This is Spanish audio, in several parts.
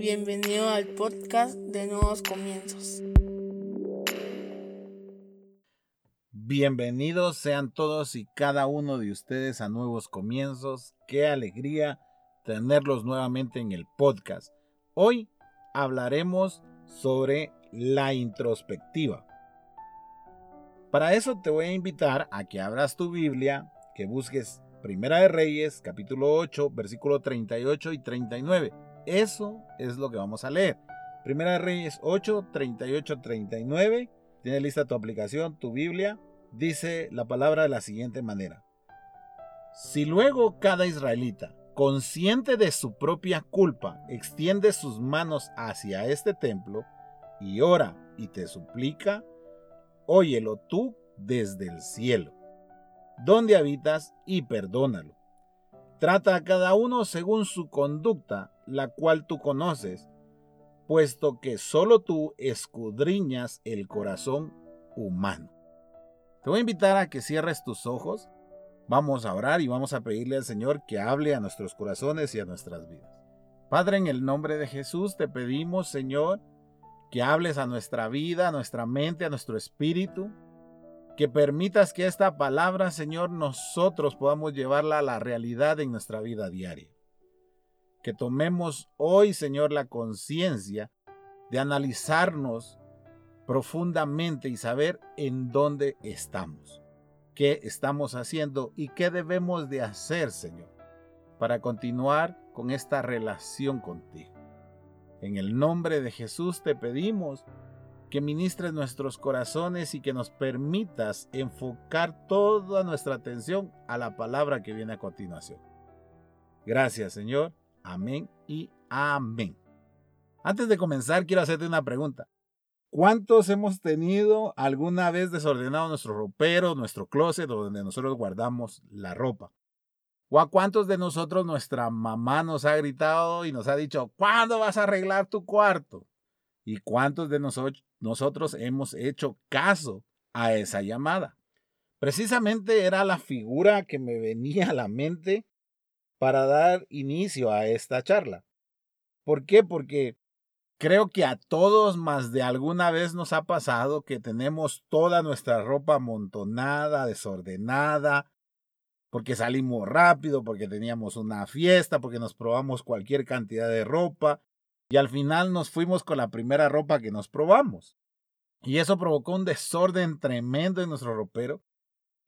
Bienvenido al podcast de Nuevos Comienzos. Bienvenidos sean todos y cada uno de ustedes a Nuevos Comienzos. Qué alegría tenerlos nuevamente en el podcast. Hoy hablaremos sobre la introspectiva. Para eso te voy a invitar a que abras tu Biblia, que busques Primera de Reyes, capítulo 8, versículo 38 y 39. Eso es lo que vamos a leer. Primera de Reyes 8, 38, 39. Tienes lista tu aplicación, tu Biblia. Dice la palabra de la siguiente manera. Si luego cada israelita, consciente de su propia culpa, extiende sus manos hacia este templo y ora y te suplica, óyelo tú desde el cielo, donde habitas y perdónalo. Trata a cada uno según su conducta, la cual tú conoces, puesto que solo tú escudriñas el corazón humano. Te voy a invitar a que cierres tus ojos, vamos a orar y vamos a pedirle al Señor que hable a nuestros corazones y a nuestras vidas. Padre, en el nombre de Jesús te pedimos, Señor, que hables a nuestra vida, a nuestra mente, a nuestro espíritu, que permitas que esta palabra, Señor, nosotros podamos llevarla a la realidad en nuestra vida diaria. Que tomemos hoy, Señor, la conciencia de analizarnos profundamente y saber en dónde estamos, qué estamos haciendo y qué debemos de hacer, Señor, para continuar con esta relación contigo. En el nombre de Jesús te pedimos que ministres nuestros corazones y que nos permitas enfocar toda nuestra atención a la palabra que viene a continuación. Gracias Señor. Amén y amén. Antes de comenzar, quiero hacerte una pregunta. ¿Cuántos hemos tenido alguna vez desordenado nuestro ropero, nuestro closet, donde nosotros guardamos la ropa? ¿O a cuántos de nosotros nuestra mamá nos ha gritado y nos ha dicho, ¿cuándo vas a arreglar tu cuarto? ¿Y cuántos de nosotros hemos hecho caso a esa llamada? Precisamente era la figura que me venía a la mente para dar inicio a esta charla. ¿Por qué? Porque creo que a todos más de alguna vez nos ha pasado que tenemos toda nuestra ropa amontonada, desordenada, porque salimos rápido, porque teníamos una fiesta, porque nos probamos cualquier cantidad de ropa y al final nos fuimos con la primera ropa que nos probamos. Y eso provocó un desorden tremendo en nuestro ropero.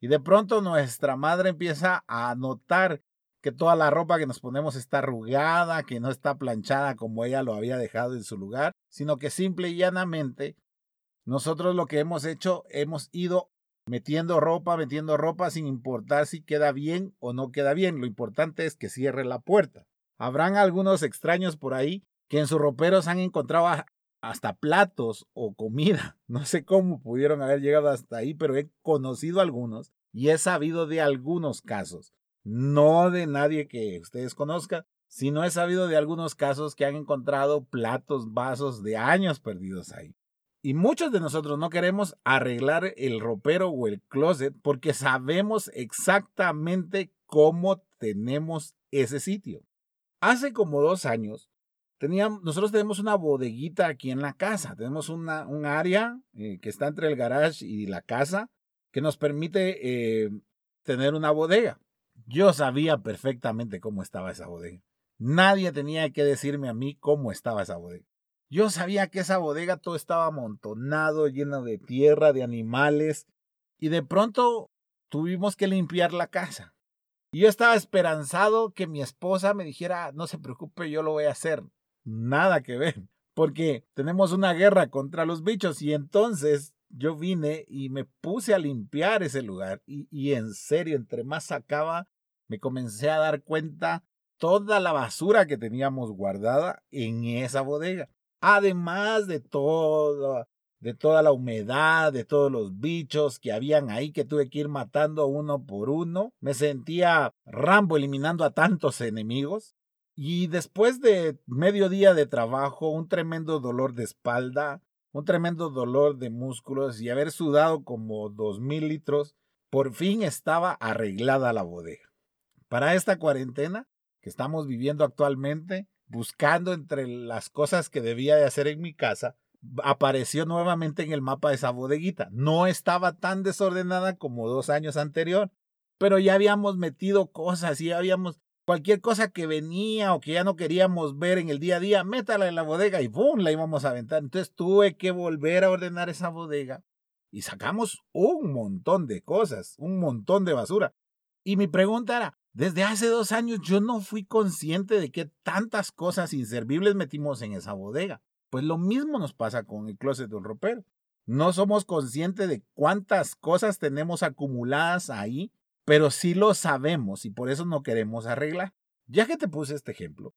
Y de pronto nuestra madre empieza a notar que toda la ropa que nos ponemos está arrugada, que no está planchada como ella lo había dejado en su lugar, sino que simple y llanamente nosotros lo que hemos hecho, hemos ido metiendo ropa, metiendo ropa sin importar si queda bien o no queda bien. Lo importante es que cierre la puerta. Habrán algunos extraños por ahí que en sus roperos han encontrado hasta platos o comida. No sé cómo pudieron haber llegado hasta ahí, pero he conocido algunos y he sabido de algunos casos. No de nadie que ustedes conozcan, sino he sabido de algunos casos que han encontrado platos, vasos de años perdidos ahí. Y muchos de nosotros no queremos arreglar el ropero o el closet porque sabemos exactamente cómo tenemos ese sitio. Hace como dos años, teníamos, nosotros tenemos una bodeguita aquí en la casa. Tenemos una, un área eh, que está entre el garage y la casa que nos permite eh, tener una bodega. Yo sabía perfectamente cómo estaba esa bodega. Nadie tenía que decirme a mí cómo estaba esa bodega. Yo sabía que esa bodega todo estaba amontonado, lleno de tierra, de animales, y de pronto tuvimos que limpiar la casa. Y yo estaba esperanzado que mi esposa me dijera, no se preocupe, yo lo voy a hacer. Nada que ver, porque tenemos una guerra contra los bichos y entonces yo vine y me puse a limpiar ese lugar y, y en serio, entre más sacaba, me comencé a dar cuenta toda la basura que teníamos guardada en esa bodega además de todo, de toda la humedad, de todos los bichos que habían ahí que tuve que ir matando uno por uno. Me sentía Rambo eliminando a tantos enemigos. Y después de medio día de trabajo, un tremendo dolor de espalda, un tremendo dolor de músculos y haber sudado como dos mil litros, por fin estaba arreglada la bodega. Para esta cuarentena que estamos viviendo actualmente, buscando entre las cosas que debía de hacer en mi casa, apareció nuevamente en el mapa de esa bodeguita. No estaba tan desordenada como dos años anterior, pero ya habíamos metido cosas y habíamos cualquier cosa que venía o que ya no queríamos ver en el día a día, métala en la bodega y ¡boom! la íbamos a aventar. Entonces tuve que volver a ordenar esa bodega y sacamos un montón de cosas, un montón de basura. Y mi pregunta era, desde hace dos años yo no fui consciente de que tantas cosas inservibles metimos en esa bodega. Pues lo mismo nos pasa con el closet de un ropero. No somos conscientes de cuántas cosas tenemos acumuladas ahí, pero sí lo sabemos y por eso no queremos arreglar. Ya que te puse este ejemplo,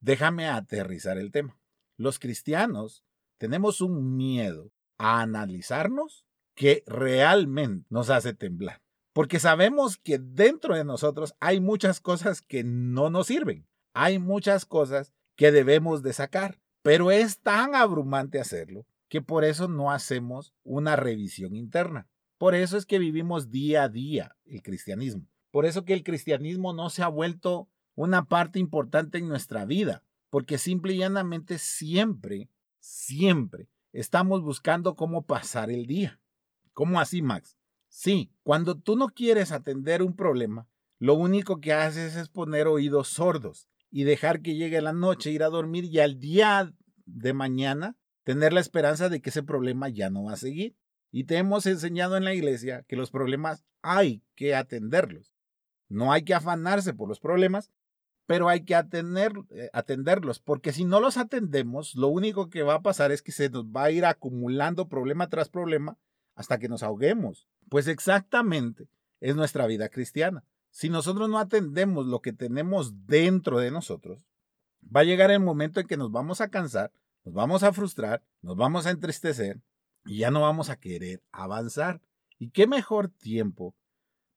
déjame aterrizar el tema. Los cristianos tenemos un miedo a analizarnos que realmente nos hace temblar. Porque sabemos que dentro de nosotros hay muchas cosas que no nos sirven. Hay muchas cosas que debemos de sacar. Pero es tan abrumante hacerlo que por eso no hacemos una revisión interna. Por eso es que vivimos día a día el cristianismo. Por eso que el cristianismo no se ha vuelto una parte importante en nuestra vida. Porque simple y llanamente siempre, siempre estamos buscando cómo pasar el día. ¿Cómo así, Max? Sí, cuando tú no quieres atender un problema, lo único que haces es poner oídos sordos y dejar que llegue la noche, ir a dormir y al día de mañana tener la esperanza de que ese problema ya no va a seguir. Y te hemos enseñado en la iglesia que los problemas hay que atenderlos. No hay que afanarse por los problemas, pero hay que eh, atenderlos, porque si no los atendemos, lo único que va a pasar es que se nos va a ir acumulando problema tras problema hasta que nos ahoguemos. Pues exactamente es nuestra vida cristiana. Si nosotros no atendemos lo que tenemos dentro de nosotros, va a llegar el momento en que nos vamos a cansar, nos vamos a frustrar, nos vamos a entristecer y ya no vamos a querer avanzar. ¿Y qué mejor tiempo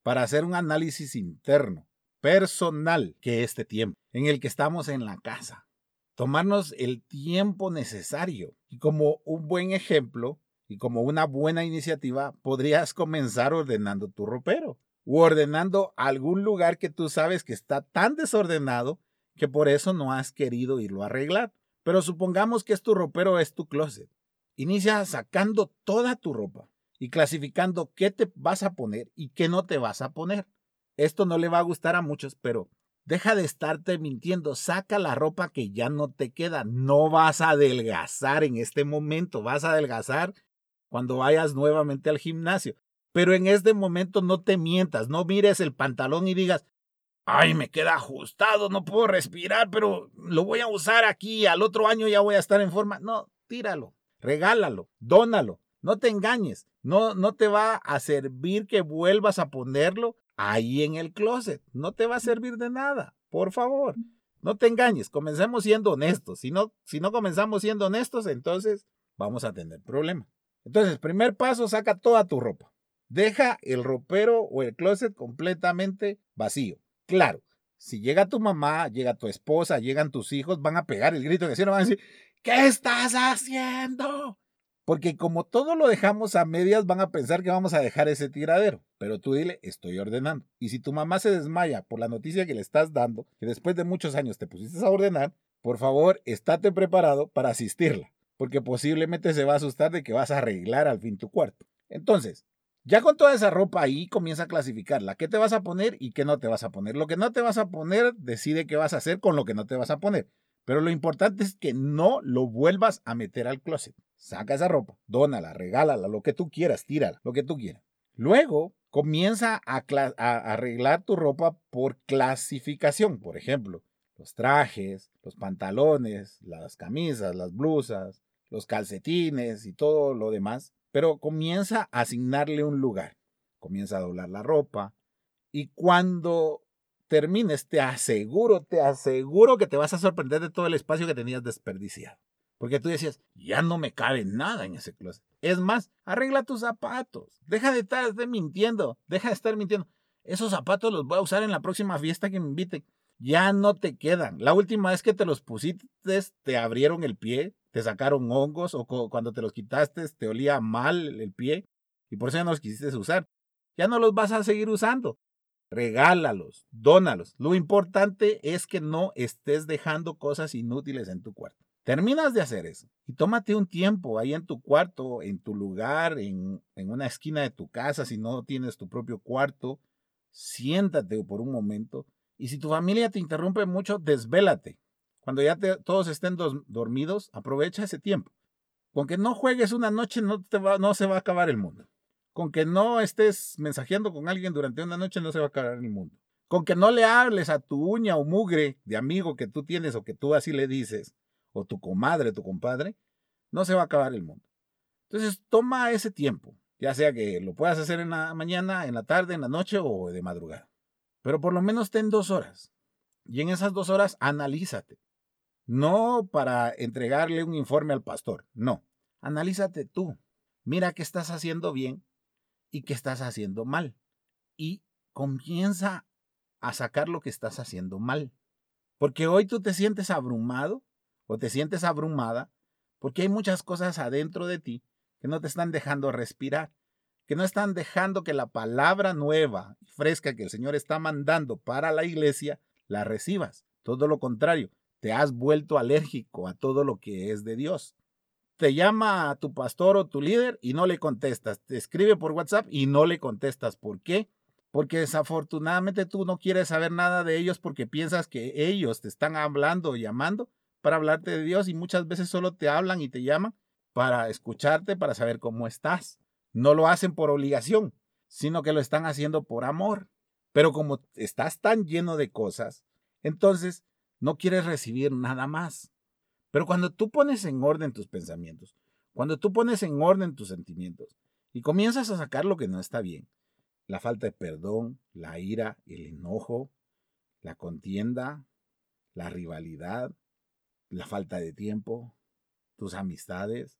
para hacer un análisis interno, personal, que este tiempo en el que estamos en la casa? Tomarnos el tiempo necesario. Y como un buen ejemplo y como una buena iniciativa, podrías comenzar ordenando tu ropero o ordenando algún lugar que tú sabes que está tan desordenado que por eso no has querido irlo a arreglar. Pero supongamos que es tu ropero, es tu closet. Inicia sacando toda tu ropa y clasificando qué te vas a poner y qué no te vas a poner. Esto no le va a gustar a muchos, pero deja de estarte mintiendo. Saca la ropa que ya no te queda. No vas a adelgazar en este momento. Vas a adelgazar cuando vayas nuevamente al gimnasio. Pero en este momento no te mientas, no mires el pantalón y digas, ay, me queda ajustado, no puedo respirar, pero lo voy a usar aquí, al otro año ya voy a estar en forma. No, tíralo, regálalo, dónalo, no te engañes, no, no te va a servir que vuelvas a ponerlo ahí en el closet, no te va a servir de nada, por favor. No te engañes, comencemos siendo honestos. Si no, si no comenzamos siendo honestos, entonces vamos a tener problemas. Entonces, primer paso, saca toda tu ropa. Deja el ropero o el closet completamente vacío. Claro, si llega tu mamá, llega tu esposa, llegan tus hijos, van a pegar el grito que no van a decir, ¿qué estás haciendo? Porque como todo lo dejamos a medias, van a pensar que vamos a dejar ese tiradero. Pero tú dile, estoy ordenando. Y si tu mamá se desmaya por la noticia que le estás dando, que después de muchos años te pusiste a ordenar, por favor, estate preparado para asistirla. Porque posiblemente se va a asustar de que vas a arreglar al fin tu cuarto. Entonces, ya con toda esa ropa ahí comienza a clasificarla. ¿Qué te vas a poner y qué no te vas a poner? Lo que no te vas a poner, decide qué vas a hacer con lo que no te vas a poner. Pero lo importante es que no lo vuelvas a meter al closet. Saca esa ropa, dónala, regálala, lo que tú quieras, tírala, lo que tú quieras. Luego comienza a, a arreglar tu ropa por clasificación. Por ejemplo, los trajes, los pantalones, las camisas, las blusas, los calcetines y todo lo demás pero comienza a asignarle un lugar, comienza a doblar la ropa y cuando termines, te aseguro, te aseguro que te vas a sorprender de todo el espacio que tenías desperdiciado. Porque tú decías, ya no me cabe nada en ese closet. Es más, arregla tus zapatos. Deja de estar mintiendo. Deja de estar mintiendo. Esos zapatos los voy a usar en la próxima fiesta que me inviten. Ya no te quedan. La última vez que te los pusiste, te abrieron el pie, te sacaron hongos o cuando te los quitaste te olía mal el pie y por eso no los quisiste usar. Ya no los vas a seguir usando. regálalos, dónalos. Lo importante es que no estés dejando cosas inútiles en tu cuarto. Terminas de hacer eso y tómate un tiempo ahí en tu cuarto, en tu lugar, en una esquina de tu casa, si no tienes tu propio cuarto, siéntate por un momento y si tu familia te interrumpe mucho, desvélate. Cuando ya todos estén dormidos, aprovecha ese tiempo. Con que no juegues una noche no, no se va a acabar el mundo. Con que no estés mensajeando con alguien durante una noche no se va a acabar el mundo. Con que no le hables a tu uña o mugre de amigo que tú tienes o que tú así le dices, o tu comadre, tu compadre, no se va a acabar el mundo. Entonces toma ese tiempo, ya sea que lo puedas hacer en la mañana, en la tarde, en la noche o de madrugada. Pero por lo menos ten dos horas. Y en esas dos horas analízate. No para entregarle un informe al pastor, no. Analízate tú. Mira qué estás haciendo bien y qué estás haciendo mal. Y comienza a sacar lo que estás haciendo mal. Porque hoy tú te sientes abrumado o te sientes abrumada porque hay muchas cosas adentro de ti que no te están dejando respirar, que no están dejando que la palabra nueva y fresca que el Señor está mandando para la iglesia la recibas. Todo lo contrario, te has vuelto alérgico a todo lo que es de Dios. Te llama a tu pastor o tu líder y no le contestas. Te escribe por WhatsApp y no le contestas. ¿Por qué? Porque desafortunadamente tú no quieres saber nada de ellos porque piensas que ellos te están hablando o llamando para hablarte de Dios y muchas veces solo te hablan y te llaman para escucharte, para saber cómo estás. No lo hacen por obligación, sino que lo están haciendo por amor. Pero como estás tan lleno de cosas, entonces no quieres recibir nada más. Pero cuando tú pones en orden tus pensamientos, cuando tú pones en orden tus sentimientos y comienzas a sacar lo que no está bien, la falta de perdón, la ira, el enojo, la contienda, la rivalidad, la falta de tiempo, tus amistades.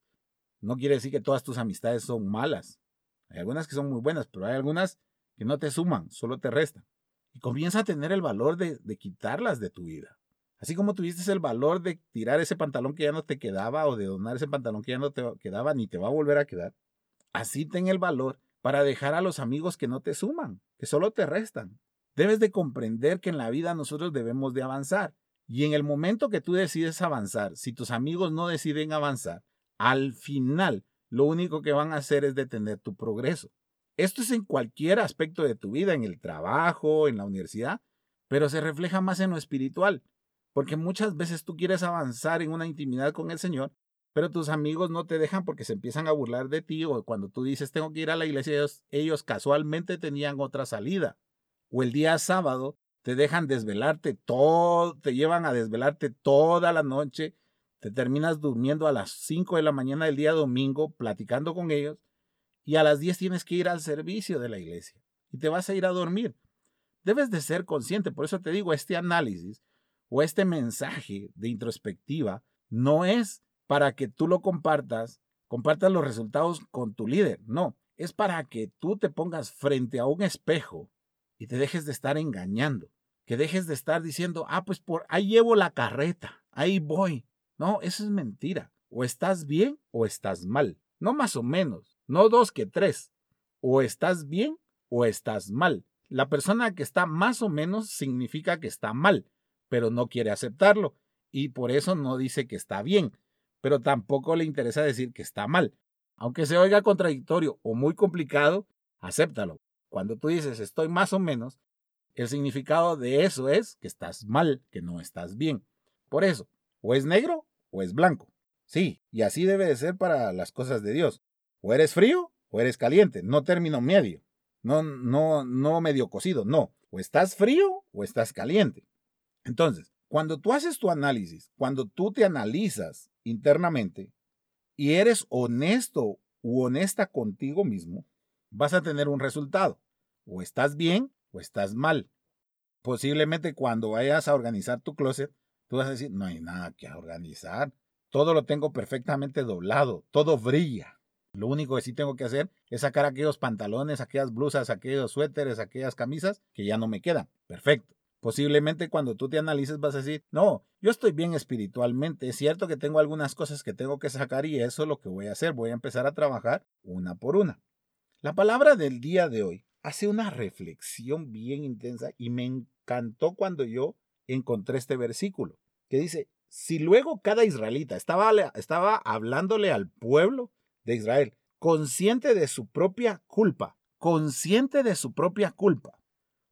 No quiere decir que todas tus amistades son malas. Hay algunas que son muy buenas, pero hay algunas que no te suman, solo te restan. Y comienza a tener el valor de, de quitarlas de tu vida. Así como tuviste el valor de tirar ese pantalón que ya no te quedaba o de donar ese pantalón que ya no te quedaba ni te va a volver a quedar, así ten el valor para dejar a los amigos que no te suman, que solo te restan. Debes de comprender que en la vida nosotros debemos de avanzar. Y en el momento que tú decides avanzar, si tus amigos no deciden avanzar, al final lo único que van a hacer es detener tu progreso. Esto es en cualquier aspecto de tu vida, en el trabajo, en la universidad, pero se refleja más en lo espiritual. Porque muchas veces tú quieres avanzar en una intimidad con el Señor, pero tus amigos no te dejan porque se empiezan a burlar de ti o cuando tú dices tengo que ir a la iglesia, ellos, casualmente tenían otra salida. O el día sábado te dejan desvelarte todo, te llevan a desvelarte toda la noche, te terminas durmiendo a las 5 de la mañana del día domingo platicando con ellos y a las 10 tienes que ir al servicio de la iglesia y te vas a ir a dormir. Debes de ser consciente, por eso te digo, este análisis o este mensaje de introspectiva no es para que tú lo compartas, compartas los resultados con tu líder, no, es para que tú te pongas frente a un espejo y te dejes de estar engañando, que dejes de estar diciendo, ah, pues por ahí llevo la carreta, ahí voy. No, eso es mentira. O estás bien o estás mal. No más o menos, no dos que tres. O estás bien o estás mal. La persona que está más o menos significa que está mal pero no quiere aceptarlo y por eso no dice que está bien, pero tampoco le interesa decir que está mal. Aunque se oiga contradictorio o muy complicado, acéptalo. Cuando tú dices estoy más o menos, el significado de eso es que estás mal, que no estás bien. Por eso, o es negro o es blanco. Sí, y así debe de ser para las cosas de Dios. O eres frío o eres caliente, no término medio. No, no, no medio cocido, no. O estás frío o estás caliente. Entonces, cuando tú haces tu análisis, cuando tú te analizas internamente y eres honesto u honesta contigo mismo, vas a tener un resultado. O estás bien o estás mal. Posiblemente cuando vayas a organizar tu closet, tú vas a decir, no hay nada que organizar. Todo lo tengo perfectamente doblado, todo brilla. Lo único que sí tengo que hacer es sacar aquellos pantalones, aquellas blusas, aquellos suéteres, aquellas camisas que ya no me quedan. Perfecto. Posiblemente cuando tú te analices vas a decir, no, yo estoy bien espiritualmente, es cierto que tengo algunas cosas que tengo que sacar y eso es lo que voy a hacer, voy a empezar a trabajar una por una. La palabra del día de hoy hace una reflexión bien intensa y me encantó cuando yo encontré este versículo que dice, si luego cada israelita estaba, estaba hablándole al pueblo de Israel, consciente de su propia culpa, consciente de su propia culpa.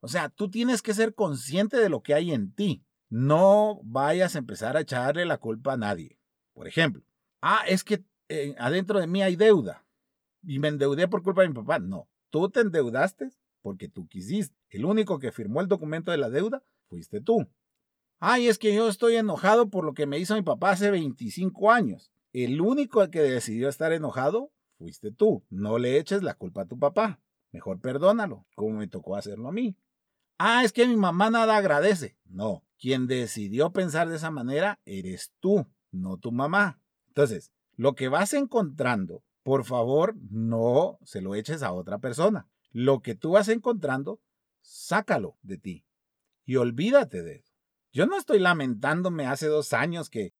O sea, tú tienes que ser consciente de lo que hay en ti. No vayas a empezar a echarle la culpa a nadie. Por ejemplo, ah, es que eh, adentro de mí hay deuda y me endeudé por culpa de mi papá. No, tú te endeudaste porque tú quisiste. El único que firmó el documento de la deuda fuiste tú. Ay, es que yo estoy enojado por lo que me hizo mi papá hace 25 años. El único que decidió estar enojado fuiste tú. No le eches la culpa a tu papá. Mejor perdónalo, como me tocó hacerlo a mí. Ah, es que mi mamá nada agradece. No, quien decidió pensar de esa manera eres tú, no tu mamá. Entonces, lo que vas encontrando, por favor, no se lo eches a otra persona. Lo que tú vas encontrando, sácalo de ti y olvídate de eso. Yo no estoy lamentándome hace dos años que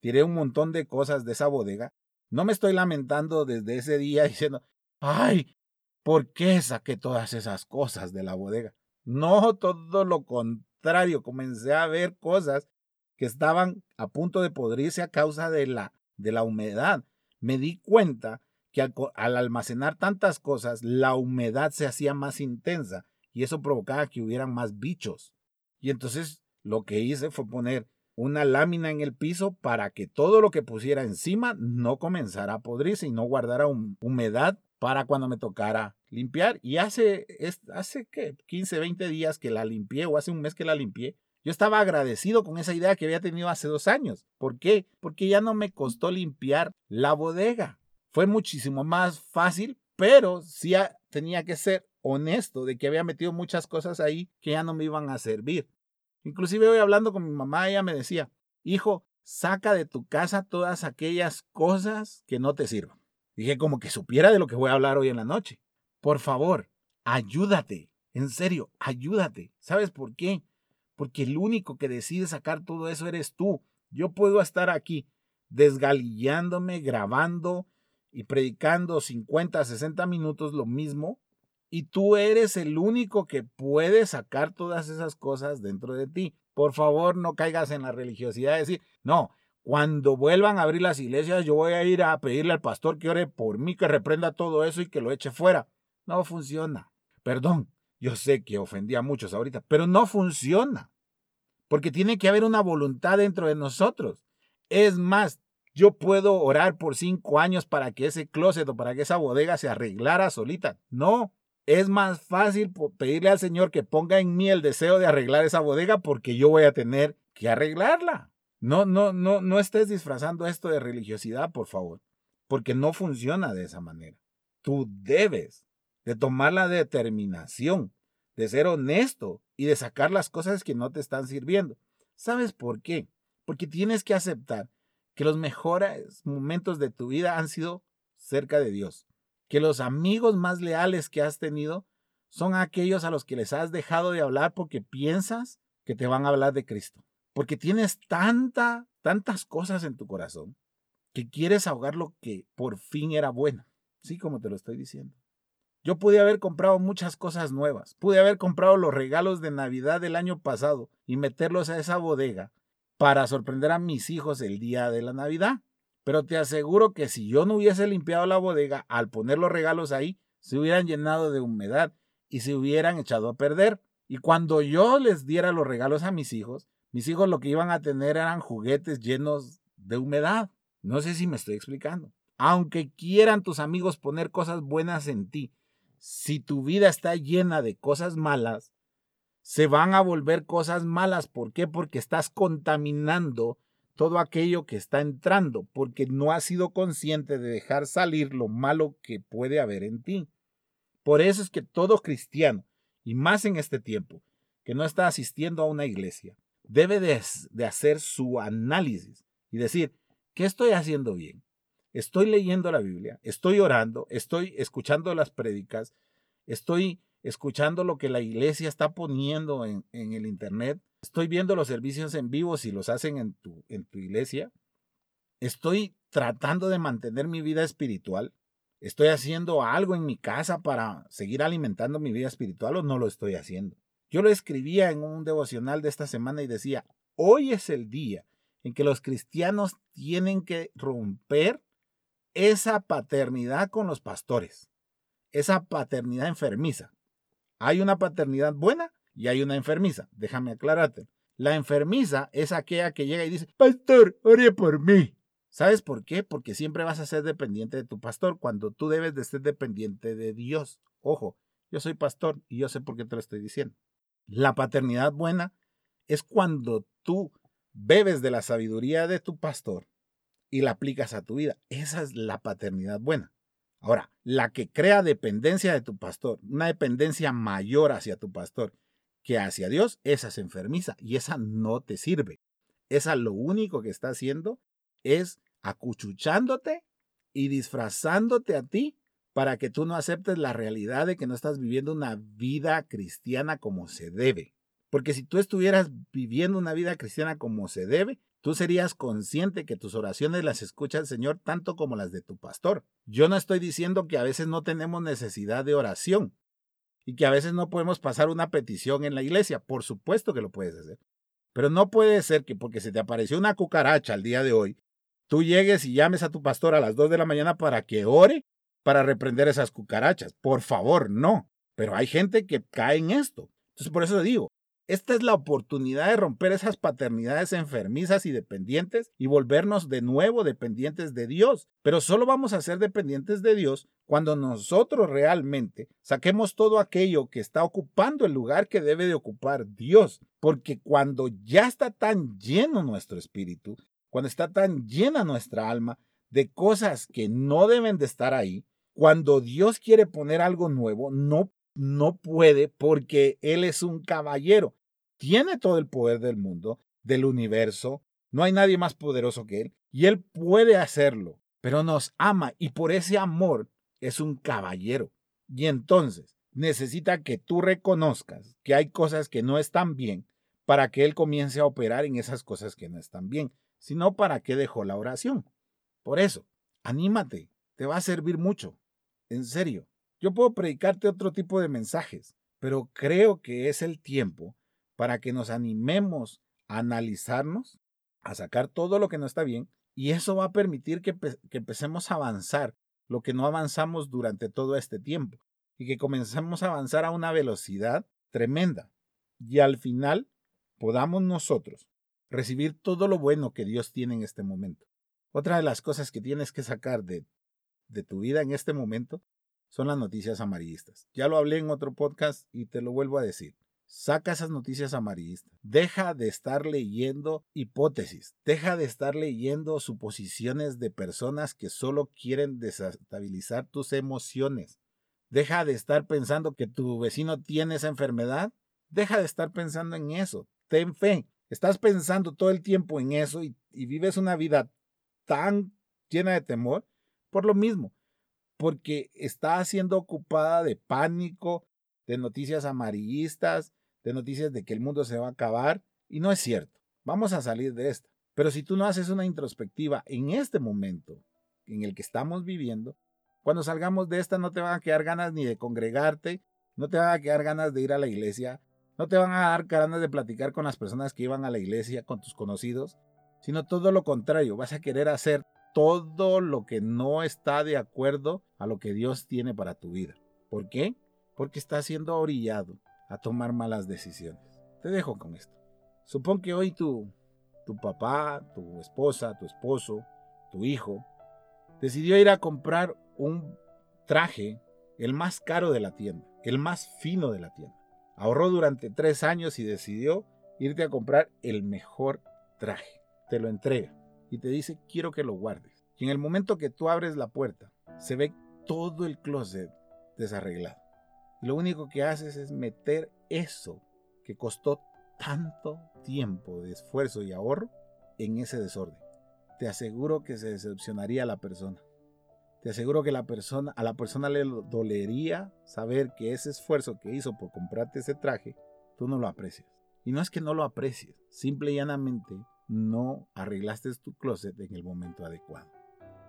tiré un montón de cosas de esa bodega. No me estoy lamentando desde ese día diciendo, ay, ¿por qué saqué todas esas cosas de la bodega? No, todo lo contrario, comencé a ver cosas que estaban a punto de podrirse a causa de la, de la humedad. Me di cuenta que al, al almacenar tantas cosas, la humedad se hacía más intensa y eso provocaba que hubieran más bichos. Y entonces lo que hice fue poner una lámina en el piso para que todo lo que pusiera encima no comenzara a podrirse y no guardara humedad para cuando me tocara limpiar. Y hace, hace ¿qué? 15, 20 días que la limpié o hace un mes que la limpié. Yo estaba agradecido con esa idea que había tenido hace dos años. ¿Por qué? Porque ya no me costó limpiar la bodega. Fue muchísimo más fácil, pero sí tenía que ser honesto de que había metido muchas cosas ahí que ya no me iban a servir. Inclusive hoy hablando con mi mamá, ella me decía, hijo, saca de tu casa todas aquellas cosas que no te sirvan. Dije como que supiera de lo que voy a hablar hoy en la noche. Por favor, ayúdate. En serio, ayúdate. ¿Sabes por qué? Porque el único que decide sacar todo eso eres tú. Yo puedo estar aquí desgalillándome, grabando y predicando 50, 60 minutos lo mismo y tú eres el único que puede sacar todas esas cosas dentro de ti. Por favor, no caigas en la religiosidad de decir, no, cuando vuelvan a abrir las iglesias, yo voy a ir a pedirle al pastor que ore por mí, que reprenda todo eso y que lo eche fuera. No funciona. Perdón, yo sé que ofendí a muchos ahorita, pero no funciona. Porque tiene que haber una voluntad dentro de nosotros. Es más, yo puedo orar por cinco años para que ese closet o para que esa bodega se arreglara solita. No, es más fácil pedirle al Señor que ponga en mí el deseo de arreglar esa bodega porque yo voy a tener que arreglarla. No, no, no, no estés disfrazando esto de religiosidad, por favor, porque no funciona de esa manera. Tú debes de tomar la determinación de ser honesto y de sacar las cosas que no te están sirviendo. ¿Sabes por qué? Porque tienes que aceptar que los mejores momentos de tu vida han sido cerca de Dios que los amigos más leales que has tenido son aquellos a los que les has dejado de hablar porque piensas que te van a hablar de Cristo. Porque tienes tanta, tantas cosas en tu corazón que quieres ahogar lo que por fin era bueno. Sí, como te lo estoy diciendo. Yo pude haber comprado muchas cosas nuevas. Pude haber comprado los regalos de Navidad del año pasado y meterlos a esa bodega para sorprender a mis hijos el día de la Navidad. Pero te aseguro que si yo no hubiese limpiado la bodega, al poner los regalos ahí, se hubieran llenado de humedad y se hubieran echado a perder. Y cuando yo les diera los regalos a mis hijos, mis hijos lo que iban a tener eran juguetes llenos de humedad. No sé si me estoy explicando. Aunque quieran tus amigos poner cosas buenas en ti, si tu vida está llena de cosas malas, se van a volver cosas malas. ¿Por qué? Porque estás contaminando todo aquello que está entrando, porque no has sido consciente de dejar salir lo malo que puede haber en ti. Por eso es que todo cristiano, y más en este tiempo, que no está asistiendo a una iglesia, debe de, de hacer su análisis y decir, ¿qué estoy haciendo bien? Estoy leyendo la Biblia, estoy orando, estoy escuchando las prédicas, estoy escuchando lo que la iglesia está poniendo en, en el Internet, Estoy viendo los servicios en vivo si los hacen en tu, en tu iglesia. Estoy tratando de mantener mi vida espiritual. ¿Estoy haciendo algo en mi casa para seguir alimentando mi vida espiritual o no lo estoy haciendo? Yo lo escribía en un devocional de esta semana y decía, hoy es el día en que los cristianos tienen que romper esa paternidad con los pastores, esa paternidad enfermiza. Hay una paternidad buena y hay una enfermiza. Déjame aclararte. La enfermiza es aquella que llega y dice, Pastor, ore por mí. ¿Sabes por qué? Porque siempre vas a ser dependiente de tu pastor cuando tú debes de ser dependiente de Dios. Ojo, yo soy pastor y yo sé por qué te lo estoy diciendo. La paternidad buena es cuando tú bebes de la sabiduría de tu pastor y la aplicas a tu vida. Esa es la paternidad buena. Ahora, la que crea dependencia de tu pastor, una dependencia mayor hacia tu pastor que hacia Dios, esa es enfermiza y esa no te sirve. Esa lo único que está haciendo es acuchuchándote y disfrazándote a ti para que tú no aceptes la realidad de que no estás viviendo una vida cristiana como se debe. Porque si tú estuvieras viviendo una vida cristiana como se debe, tú serías consciente que tus oraciones las escucha el Señor tanto como las de tu pastor. Yo no estoy diciendo que a veces no tenemos necesidad de oración y que a veces no podemos pasar una petición en la iglesia. Por supuesto que lo puedes hacer. Pero no puede ser que porque se te apareció una cucaracha al día de hoy, tú llegues y llames a tu pastor a las 2 de la mañana para que ore para reprender esas cucarachas. Por favor, no. Pero hay gente que cae en esto. Entonces, por eso digo, esta es la oportunidad de romper esas paternidades enfermizas y dependientes y volvernos de nuevo dependientes de Dios. Pero solo vamos a ser dependientes de Dios cuando nosotros realmente saquemos todo aquello que está ocupando el lugar que debe de ocupar Dios. Porque cuando ya está tan lleno nuestro espíritu, cuando está tan llena nuestra alma de cosas que no deben de estar ahí, cuando Dios quiere poner algo nuevo, no, no puede porque Él es un caballero. Tiene todo el poder del mundo, del universo. No hay nadie más poderoso que Él. Y Él puede hacerlo, pero nos ama y por ese amor es un caballero. Y entonces necesita que tú reconozcas que hay cosas que no están bien para que Él comience a operar en esas cosas que no están bien sino para qué dejó la oración. Por eso, anímate, te va a servir mucho. En serio, yo puedo predicarte otro tipo de mensajes, pero creo que es el tiempo para que nos animemos a analizarnos, a sacar todo lo que no está bien, y eso va a permitir que, que empecemos a avanzar lo que no avanzamos durante todo este tiempo, y que comencemos a avanzar a una velocidad tremenda, y al final podamos nosotros recibir todo lo bueno que Dios tiene en este momento. Otra de las cosas que tienes que sacar de, de tu vida en este momento son las noticias amarillistas. Ya lo hablé en otro podcast y te lo vuelvo a decir. Saca esas noticias amarillistas. Deja de estar leyendo hipótesis. Deja de estar leyendo suposiciones de personas que solo quieren desestabilizar tus emociones. Deja de estar pensando que tu vecino tiene esa enfermedad. Deja de estar pensando en eso. Ten fe estás pensando todo el tiempo en eso y, vives una vida tan llena de temor por lo mismo, porque está siendo ocupada de pánico, de noticias amarillistas, de noticias de que el mundo se va a acabar, y no es cierto. Vamos a salir de esta. Pero si tú no haces una introspectiva en este momento en el que estamos viviendo, cuando salgamos de esta no te van a quedar ganas ni de congregarte, no te van a quedar ganas de ir a la iglesia, no te van a dar ganas de platicar con las personas que iban a la iglesia, con tus conocidos, sino todo lo contrario, vas a querer hacer todo lo que no está de acuerdo a lo que Dios tiene para tu vida. ¿Por qué? Porque estás siendo orillado a tomar malas decisiones. Te dejo con esto. Supón que hoy tu, tu papá, tu esposa, tu esposo, tu hijo, decidió ir a comprar un traje, el más caro de la tienda, el más fino de la tienda. Ahorró durante tres años y decidió irte a comprar el mejor traje. Te lo entrega y te dice quiero que lo guardes. Y en el momento que tú abres la puerta, se ve todo el closet desarreglado. Lo único que haces es meter eso que costó tanto tiempo de esfuerzo y ahorro en ese desorden. Te aseguro que se decepcionaría la persona. Te aseguro que la persona, a la persona le dolería saber que ese esfuerzo que hizo por comprarte ese traje, tú no lo aprecias. Y no es que no lo aprecies, simple y llanamente no arreglaste tu closet en el momento adecuado.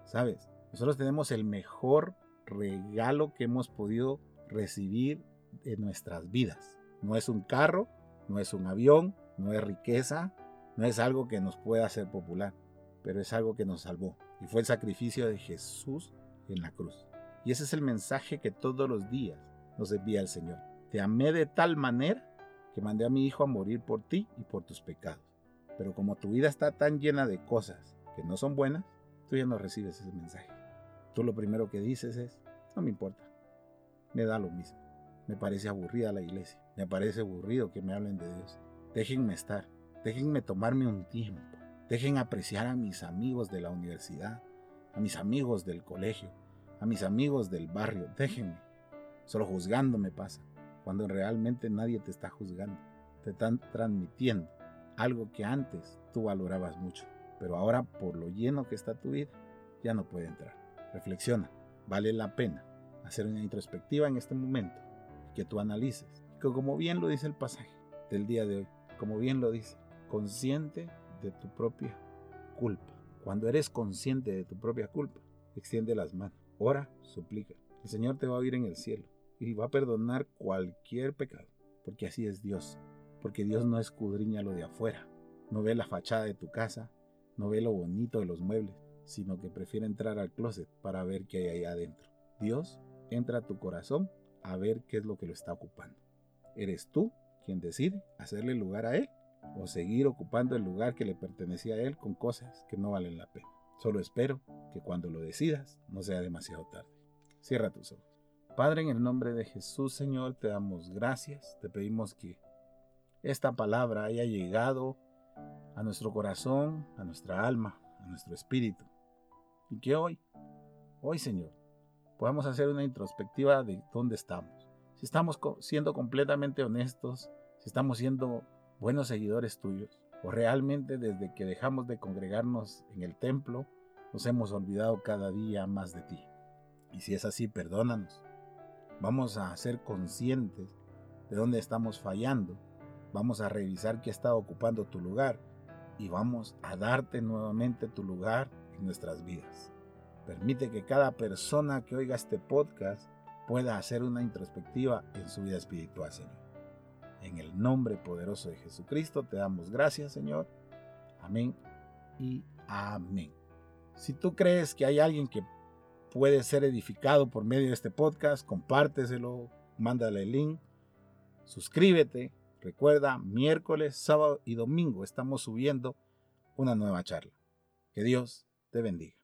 ¿Sabes? Nosotros tenemos el mejor regalo que hemos podido recibir en nuestras vidas. No es un carro, no es un avión, no es riqueza, no es algo que nos pueda hacer popular, pero es algo que nos salvó. Y fue el sacrificio de Jesús en la cruz. Y ese es el mensaje que todos los días nos envía el Señor. Te amé de tal manera que mandé a mi Hijo a morir por ti y por tus pecados. Pero como tu vida está tan llena de cosas que no son buenas, tú ya no recibes ese mensaje. Tú lo primero que dices es, no me importa, me da lo mismo. Me parece aburrida la iglesia, me parece aburrido que me hablen de Dios. Déjenme estar, déjenme tomarme un tiempo, dejen apreciar a mis amigos de la universidad, a mis amigos del colegio, a mis amigos del barrio, déjenme. Solo juzgando me pasa, cuando realmente nadie te está juzgando, te están transmitiendo algo que antes tú valorabas mucho, pero ahora por lo lleno que está tu vida, ya no puede entrar. Reflexiona, vale la pena hacer una introspectiva en este momento, que tú analices, que como bien lo dice el pasaje del día de hoy, como bien lo dice, consciente de tu propia culpa. Cuando eres consciente de tu propia culpa, extiende las manos, ora, suplica. El Señor te va a oír en el cielo y va a perdonar cualquier pecado, porque así es Dios, porque Dios no escudriña lo de afuera, no ve la fachada de tu casa, no ve lo bonito de los muebles, sino que prefiere entrar al closet para ver qué hay ahí adentro. Dios entra a tu corazón a ver qué es lo que lo está ocupando. Eres tú quien decide hacerle lugar a Él o seguir ocupando el lugar que le pertenecía a Él con cosas que no valen la pena. Solo espero que cuando lo decidas no sea demasiado tarde. Cierra tus ojos. Padre, en el nombre de Jesús, Señor, te damos gracias. Te pedimos que esta palabra haya llegado a nuestro corazón, a nuestra alma, a nuestro espíritu. Y que hoy, hoy, Señor, podamos hacer una introspectiva de dónde estamos. Si estamos siendo completamente honestos, si estamos siendo buenos seguidores tuyos, o realmente desde que dejamos de congregarnos en el templo, nos hemos olvidado cada día más de ti. Y si es así, perdónanos. Vamos a ser conscientes de dónde estamos fallando. Vamos a revisar qué está ocupando tu lugar y vamos a darte nuevamente tu lugar en nuestras vidas. Permite que cada persona que oiga este podcast pueda hacer una introspectiva en su vida espiritual, Señor. En el nombre poderoso de Jesucristo te damos gracias, Señor. Amén y amén. Si tú crees que hay alguien que puede ser edificado por medio de este podcast, compárteselo, mándale el link, suscríbete. Recuerda, miércoles, sábado y domingo estamos subiendo una nueva charla. Que Dios te bendiga.